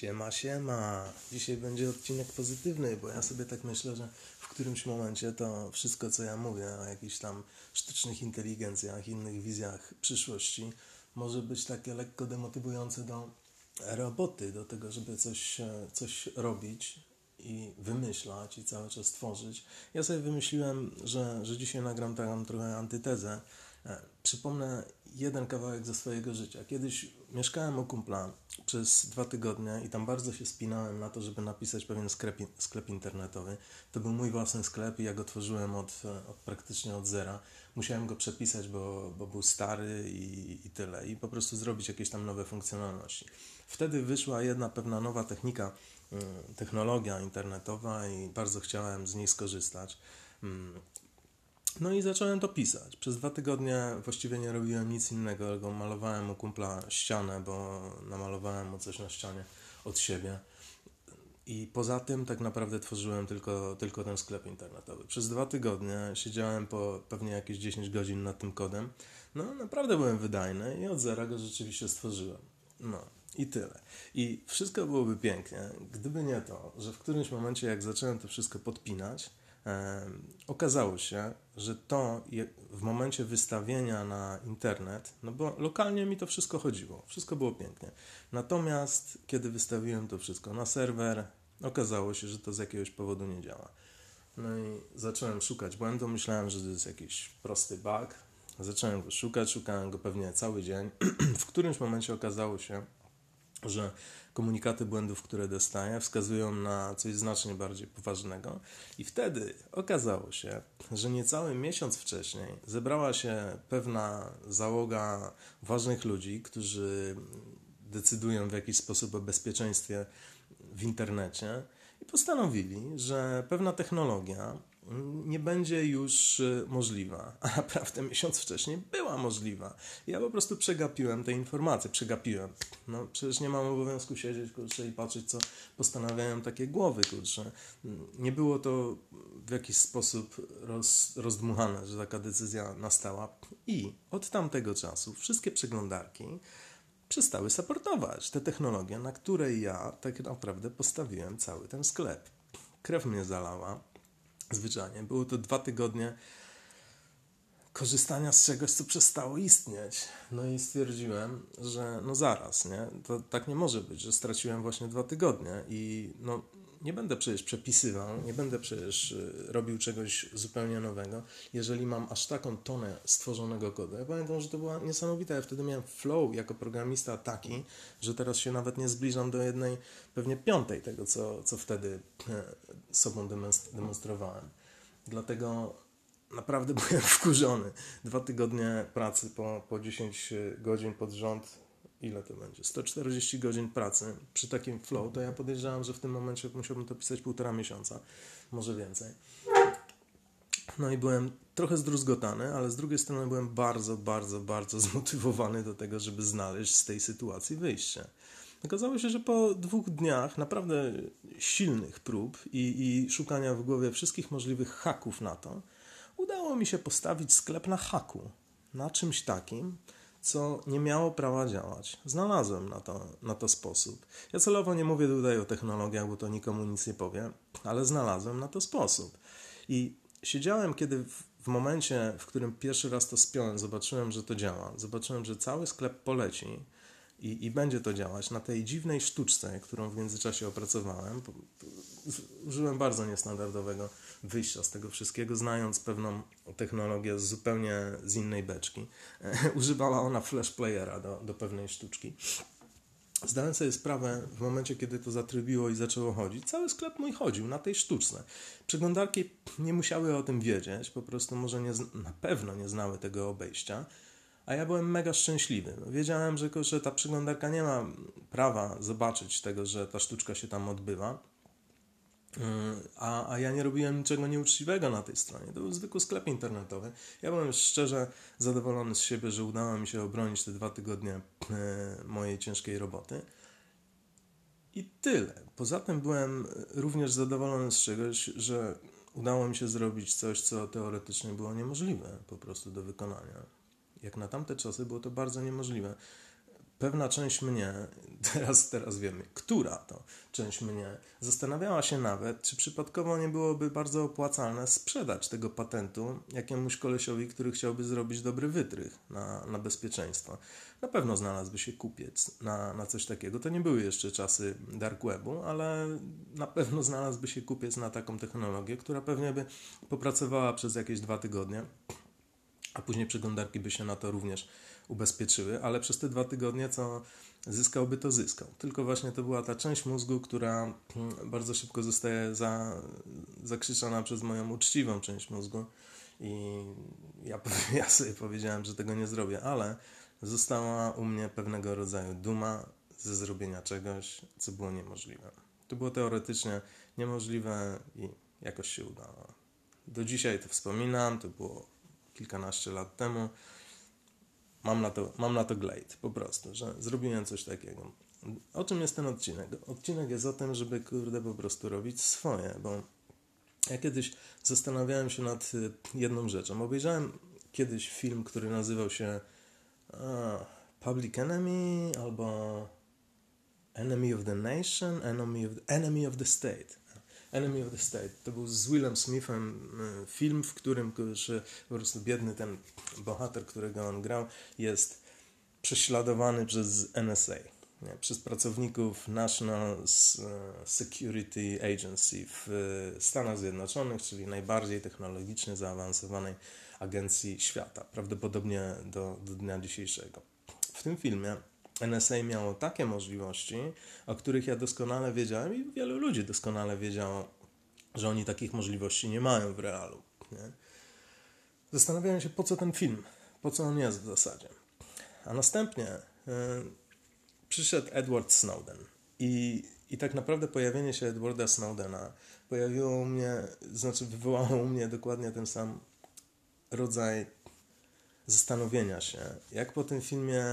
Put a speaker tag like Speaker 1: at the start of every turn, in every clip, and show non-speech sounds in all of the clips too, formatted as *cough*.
Speaker 1: Siema, siema. Dzisiaj będzie odcinek pozytywny, bo ja sobie tak myślę, że w którymś momencie to wszystko, co ja mówię o jakichś tam sztucznych inteligencjach, innych wizjach przyszłości, może być takie lekko demotywujące do roboty, do tego, żeby coś, e, coś robić i wymyślać i cały czas tworzyć. Ja sobie wymyśliłem, że, że dzisiaj nagram taką trochę antytezę. E, Przypomnę jeden kawałek ze swojego życia. Kiedyś mieszkałem u kumpla przez dwa tygodnie i tam bardzo się spinałem na to, żeby napisać pewien sklep, sklep internetowy. To był mój własny sklep i ja go tworzyłem od, od praktycznie od zera. Musiałem go przepisać, bo, bo był stary i, i tyle. I po prostu zrobić jakieś tam nowe funkcjonalności. Wtedy wyszła jedna pewna nowa technika, mm, technologia internetowa i bardzo chciałem z niej skorzystać. No i zacząłem to pisać. Przez dwa tygodnie właściwie nie robiłem nic innego, tylko malowałem u kumpla ścianę, bo namalowałem mu coś na ścianie od siebie. I poza tym tak naprawdę tworzyłem tylko, tylko ten sklep internetowy. Przez dwa tygodnie siedziałem po pewnie jakieś 10 godzin nad tym kodem. No naprawdę byłem wydajny i od zera go rzeczywiście stworzyłem. No i tyle. I wszystko byłoby pięknie, gdyby nie to, że w którymś momencie jak zacząłem to wszystko podpinać, okazało się, że to w momencie wystawienia na internet, no bo lokalnie mi to wszystko chodziło, wszystko było pięknie. Natomiast kiedy wystawiłem to wszystko na serwer, okazało się, że to z jakiegoś powodu nie działa. No i zacząłem szukać błędu, myślałem, że to jest jakiś prosty bug. Zacząłem go szukać, szukałem go pewnie cały dzień. *clears throat* w którymś momencie okazało się, że komunikaty błędów, które dostaję, wskazują na coś znacznie bardziej poważnego. I wtedy okazało się, że niecały miesiąc wcześniej zebrała się pewna załoga ważnych ludzi, którzy decydują w jakiś sposób o bezpieczeństwie w internecie i postanowili, że pewna technologia nie będzie już y, możliwa, a *laughs* naprawdę miesiąc wcześniej była możliwa. Ja po prostu przegapiłem te informacje, przegapiłem. No przecież nie mam obowiązku siedzieć, kurczę, i patrzeć, co postanawiają takie głowy, kurczę. Nie było to w jakiś sposób roz, rozdmuchane, że taka decyzja nastała i od tamtego czasu wszystkie przeglądarki przestały supportować te technologie, na której ja tak naprawdę postawiłem cały ten sklep. Krew mnie zalała, zwyczajnie. Było to dwa tygodnie korzystania z czegoś, co przestało istnieć. No i stwierdziłem, że no zaraz, nie? To tak nie może być, że straciłem właśnie dwa tygodnie i no nie będę przecież przepisywał, nie będę przecież y, robił czegoś zupełnie nowego, jeżeli mam aż taką tonę stworzonego kodu. Ja pamiętam, że to była niesamowita. Ja wtedy miałem flow jako programista taki, że teraz się nawet nie zbliżam do jednej, pewnie piątej tego, co, co wtedy e, sobą demonstrowałem. Dlatego naprawdę *laughs* byłem wkurzony. Dwa tygodnie pracy po, po 10 godzin pod rząd ile to będzie? 140 godzin pracy przy takim flow, to ja podejrzewam, że w tym momencie musiałbym to pisać półtora miesiąca, może więcej. No i byłem trochę zdruzgotany, ale z drugiej strony byłem bardzo, bardzo, bardzo *laughs* zmotywowany do tego, żeby znaleźć z tej sytuacji wyjście. Okazało się, że po dwóch dniach naprawdę silnych prób i, i szukania w głowie wszystkich możliwych haków na to, udało mi się postawić sklep na haku. Na czymś takim, co nie miało prawa działać. Znalazłem na to, na to sposób. Ja celowo nie mówię tutaj o technologiach, bo to nikomu nic nie powie, ale znalazłem na to sposób. I siedziałem, kiedy w momencie, w którym pierwszy raz to spiąłem, zobaczyłem, że to działa. Zobaczyłem, że cały sklep poleci i, i będzie to działać na tej dziwnej sztuczce, którą w międzyczasie opracowałem. Użyłem bardzo niestandardowego wyjścia z tego wszystkiego, znając pewną technologię zupełnie z innej beczki. *laughs* Używała ona flash playera do, do pewnej sztuczki. Zdałem sobie sprawę w momencie, kiedy to zatrybiło i zaczęło chodzić. Cały sklep mój chodził na tej sztuczce. Przeglądarki nie musiały o tym wiedzieć, po prostu może nie, na pewno nie znały tego obejścia a ja byłem mega szczęśliwy. Wiedziałem, że, że ta przeglądarka nie ma prawa zobaczyć tego, że ta sztuczka się tam odbywa. Yy, a, a ja nie robiłem niczego nieuczciwego na tej stronie. To był zwykły sklep internetowy. Ja byłem szczerze zadowolony z siebie, że udało mi się obronić te dwa tygodnie yy, mojej ciężkiej roboty. I tyle. Poza tym byłem również zadowolony z czegoś, że udało mi się zrobić coś, co teoretycznie było niemożliwe po prostu do wykonania jak na tamte czasy było to bardzo niemożliwe. pewna część mnie, *laughs* teraz, teraz wiemy, która to część mnie, zastanawiała się nawet, czy przypadkowo nie byłoby bardzo opłacalne sprzedać tego patentu jakiemuś kolesiowi, który chciałby zrobić dobry wytrych na, na bezpieczeństwo. Na pewno znalazłby się kupiec na, na coś takiego. To nie były jeszcze czasy dark webu, ale na pewno znalazłby się kupiec na taką technologię, która pewnie by popracowała przez jakieś dwa tygodnie, a później przeglądarki by się na to również ubezpieczyły, ale przez te dwa tygodnie co zyskałby, to zyskał. Tylko właśnie to była ta część mózgu, która hmm, bardzo szybko zostaje za, przez moją uczciwą część mózgu i ja, *laughs* ja sobie powiedziałem, że tego nie zrobię, ale została u mnie pewnego rodzaju duma ze zrobienia czegoś, co było niemożliwe. To było teoretycznie niemożliwe i jakoś się udało. Do dzisiaj to wspominam, to było kilkanaście lat temu mam na to, mam na to glade, po prostu, że zrobiłem coś takiego. O czym jest ten odcinek? Odcinek jest o tym, żeby kurde po prostu robić swoje, bo ja kiedyś zastanawiałem się nad y, jedną rzeczą. Obejrzałem kiedyś film, który nazywał się a, Public Enemy albo Enemy of the Nation, Enemy of the, Enemy of the State. Enemy of the State. To był z Willem Smithem e, film, w którym po prostu biedny ten bohater, którego on grał, jest prześladowany przez NSA, nie, przez pracowników National e, Security Agency w e, Stanach Zjednoczonych, czyli najbardziej technologicznie zaawansowanej agencji świata, prawdopodobnie do, do dnia dzisiejszego. W tym filmie NSA miało takie możliwości, o których ja doskonale wiedziałem i wielu ludzi doskonale wiedziało, że oni takich możliwości nie mają w realu. Nie? Zastanawiałem się, po co ten film, po co on jest w zasadzie. A następnie y, przyszedł Edward Snowden i, i tak naprawdę pojawienie się Edwarda Snowdena pojawiło mnie, znaczy wywołało u mnie dokładnie ten sam rodzaj zastanowienia się, jak po tym filmie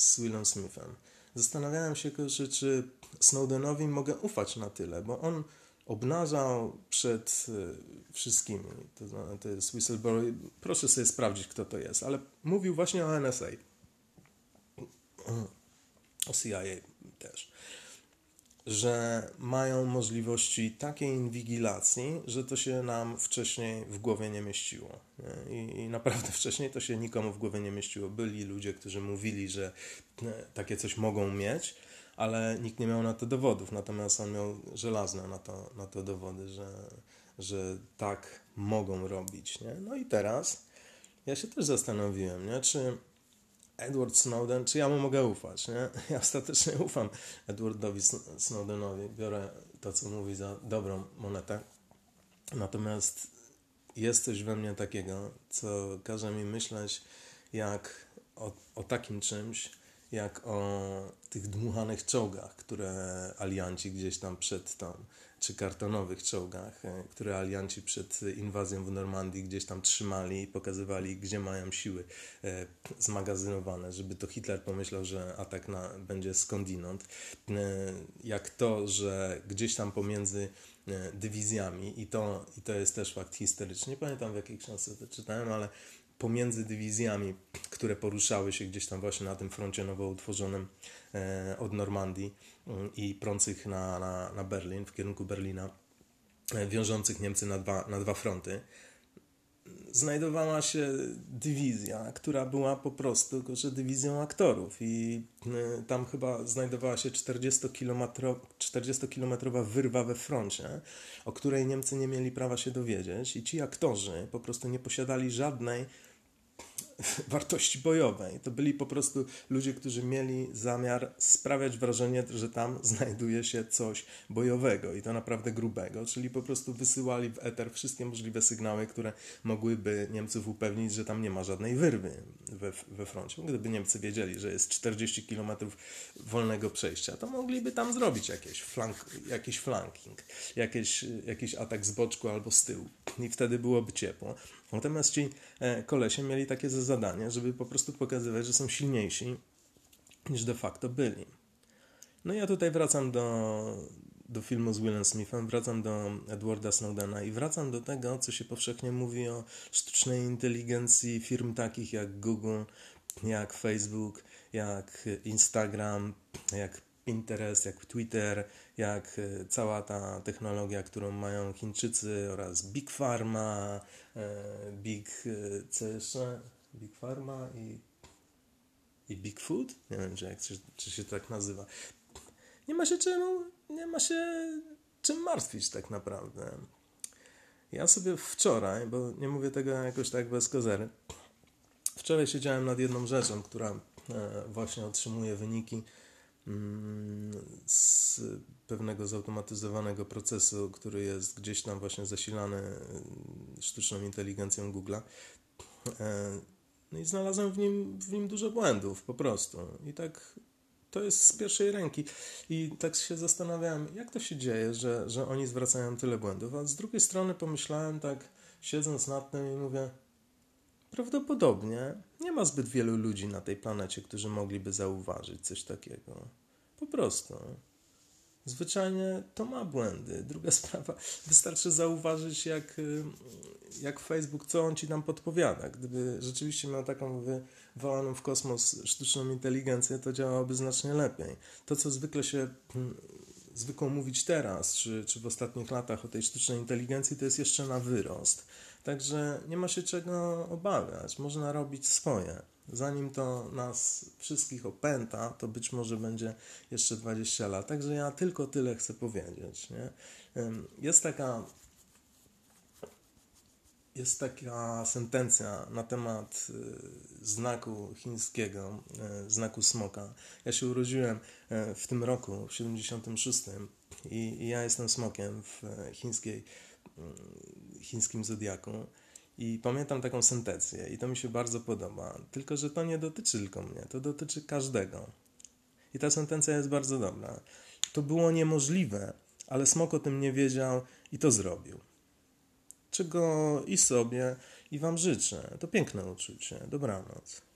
Speaker 1: z Willem Smithem. Zastanawiałem się, czy Snowdenowi mogę ufać na tyle, bo on obnażał przed e, wszystkimi, to, to jest whistleblower, proszę sobie sprawdzić, kto to jest, ale mówił właśnie o NSA, o CIA też że mają możliwości takiej inwigilacji, że to się nam wcześniej w głowie nie mieściło. I, naprawdę *laughs* wcześniej to się nikomu w głowie nie mieściło. Byli ludzie, którzy mówili, że e, takie coś mogą mieć, ale nikt nie miał na to dowodów. Natomiast on miał żelazne na to, na to dowody, że, że tak mogą robić. Nie? No i teraz ja się też zastanowiłem, nie? czy Edward Snowden, czy ja mu mogę ufać, nie? Ja ostatecznie ufam Edwardowi Snowdenowi, biorę to, co mówi za dobrą monetę. Natomiast jest coś we mnie takiego, co każe mi myśleć jak o, o takim czymś, jak o tych dmuchanych czołgach, które alianci gdzieś tam przed tą czy kartonowych czołgach, e, które alianci przed inwazją w Normandii gdzieś tam trzymali i pokazywali, gdzie mają siły e, zmagazynowane, żeby to Hitler pomyślał, że atak na, będzie skądinąd. E, jak to, że gdzieś tam pomiędzy dywizjami, i to, i to jest też fakt historyczny, nie pamiętam w jakiej książce to czytałem, ale pomiędzy dywizjami, które poruszały się gdzieś tam właśnie na tym froncie nowo utworzonym od Normandii, i prących na, na, na Berlin, w kierunku Berlina, e, wiążących Niemcy na dwa, na dwa fronty, znajdowała się dywizja, która była po prostu że dywizją aktorów. I e, tam chyba znajdowała się 40-kilometrowa wyrwa we froncie, o której Niemcy nie mieli prawa się dowiedzieć. I ci aktorzy po prostu nie posiadali żadnej *laughs* wartości bojowej. To byli po prostu ludzie, którzy mieli zamiar sprawiać wrażenie, że tam *laughs* znajduje się coś bojowego i to naprawdę grubego, czyli po prostu wysyłali w eter wszystkie możliwe sygnały, które mogłyby Niemców upewnić, że tam nie ma żadnej wyrwy we, we froncie. Gdyby Niemcy wiedzieli, że jest 40 km wolnego przejścia, to mogliby tam zrobić jakieś flank, jakiś flanking, jakieś, jakiś atak z boczku albo z tyłu i wtedy byłoby ciepło. Natomiast ci e, kolesie mieli takie zadanie, żeby po prostu pokazywać, że są silniejsi niż de facto byli. No ja tutaj wracam do, do filmu z Willem Smithem, wracam do Edwarda Snowdena i wracam do tego, co się powszechnie mówi o sztucznej inteligencji firm takich jak Google, jak Facebook, jak Instagram, jak Pinterest, jak Twitter, jak e, cała ta technologia, którą mają Chińczycy oraz Big Pharma, e, Big, e, co jeszcze? Big Pharma i, i Big Food? Nie wiem, czy, jak, czy, czy się tak nazywa. Nie ma się czemu, nie ma się czym martwić tak naprawdę. Ja sobie wczoraj, bo nie mówię tego jakoś tak bez kozery, wczoraj siedziałem nad jedną rzeczą, która właśnie otrzymuje wyniki z pewnego zautomatyzowanego procesu, który jest gdzieś tam właśnie zasilany y, sztuczną inteligencją Google'a. E, no i znalazłem w nim, w nim dużo błędów po prostu. I tak to jest z pierwszej ręki. I tak się zastanawiałem, jak to się dzieje, że, że oni zwracają tyle błędów. A z drugiej strony pomyślałem tak, siedząc nad tym i mówię, prawdopodobnie nie ma zbyt wielu ludzi na tej planecie, którzy mogliby zauważyć coś takiego. Po prostu. Zwyczajnie to ma błędy. Druga *laughs* sprawa, wystarczy zauważyć, jak, y, jak Facebook, co on ci tam podpowiada. Gdyby rzeczywiście miał taką wywołaną w kosmos sztuczną inteligencję, to działałoby znacznie lepiej. To, co zwykle się hmm, zwykło mówić teraz, czy, czy w ostatnich latach o tej sztucznej inteligencji, to jest jeszcze na wyrost. Także nie ma się czego obawiać. Można robić swoje. Zanim to nas wszystkich opęta, to być może będzie jeszcze 20 lat. Także ja tylko tyle chcę powiedzieć. Nie? Jest taka jest taka sentencja na temat y, znaku chińskiego, y, znaku smoka. Ja się urodziłem y, w tym roku, w 76 i, i ja jestem smokiem w chińskiej, chińskim zodiaku. I pamiętam taką sentencję i to mi się bardzo podoba. Tylko, że to nie dotyczy tylko mnie, to dotyczy każdego. I ta sentencja jest bardzo dobra. To było niemożliwe, ale smok o tym nie wiedział i to zrobił. Czego i sobie, i Wam życzę. To piękne uczucie. Dobranoc.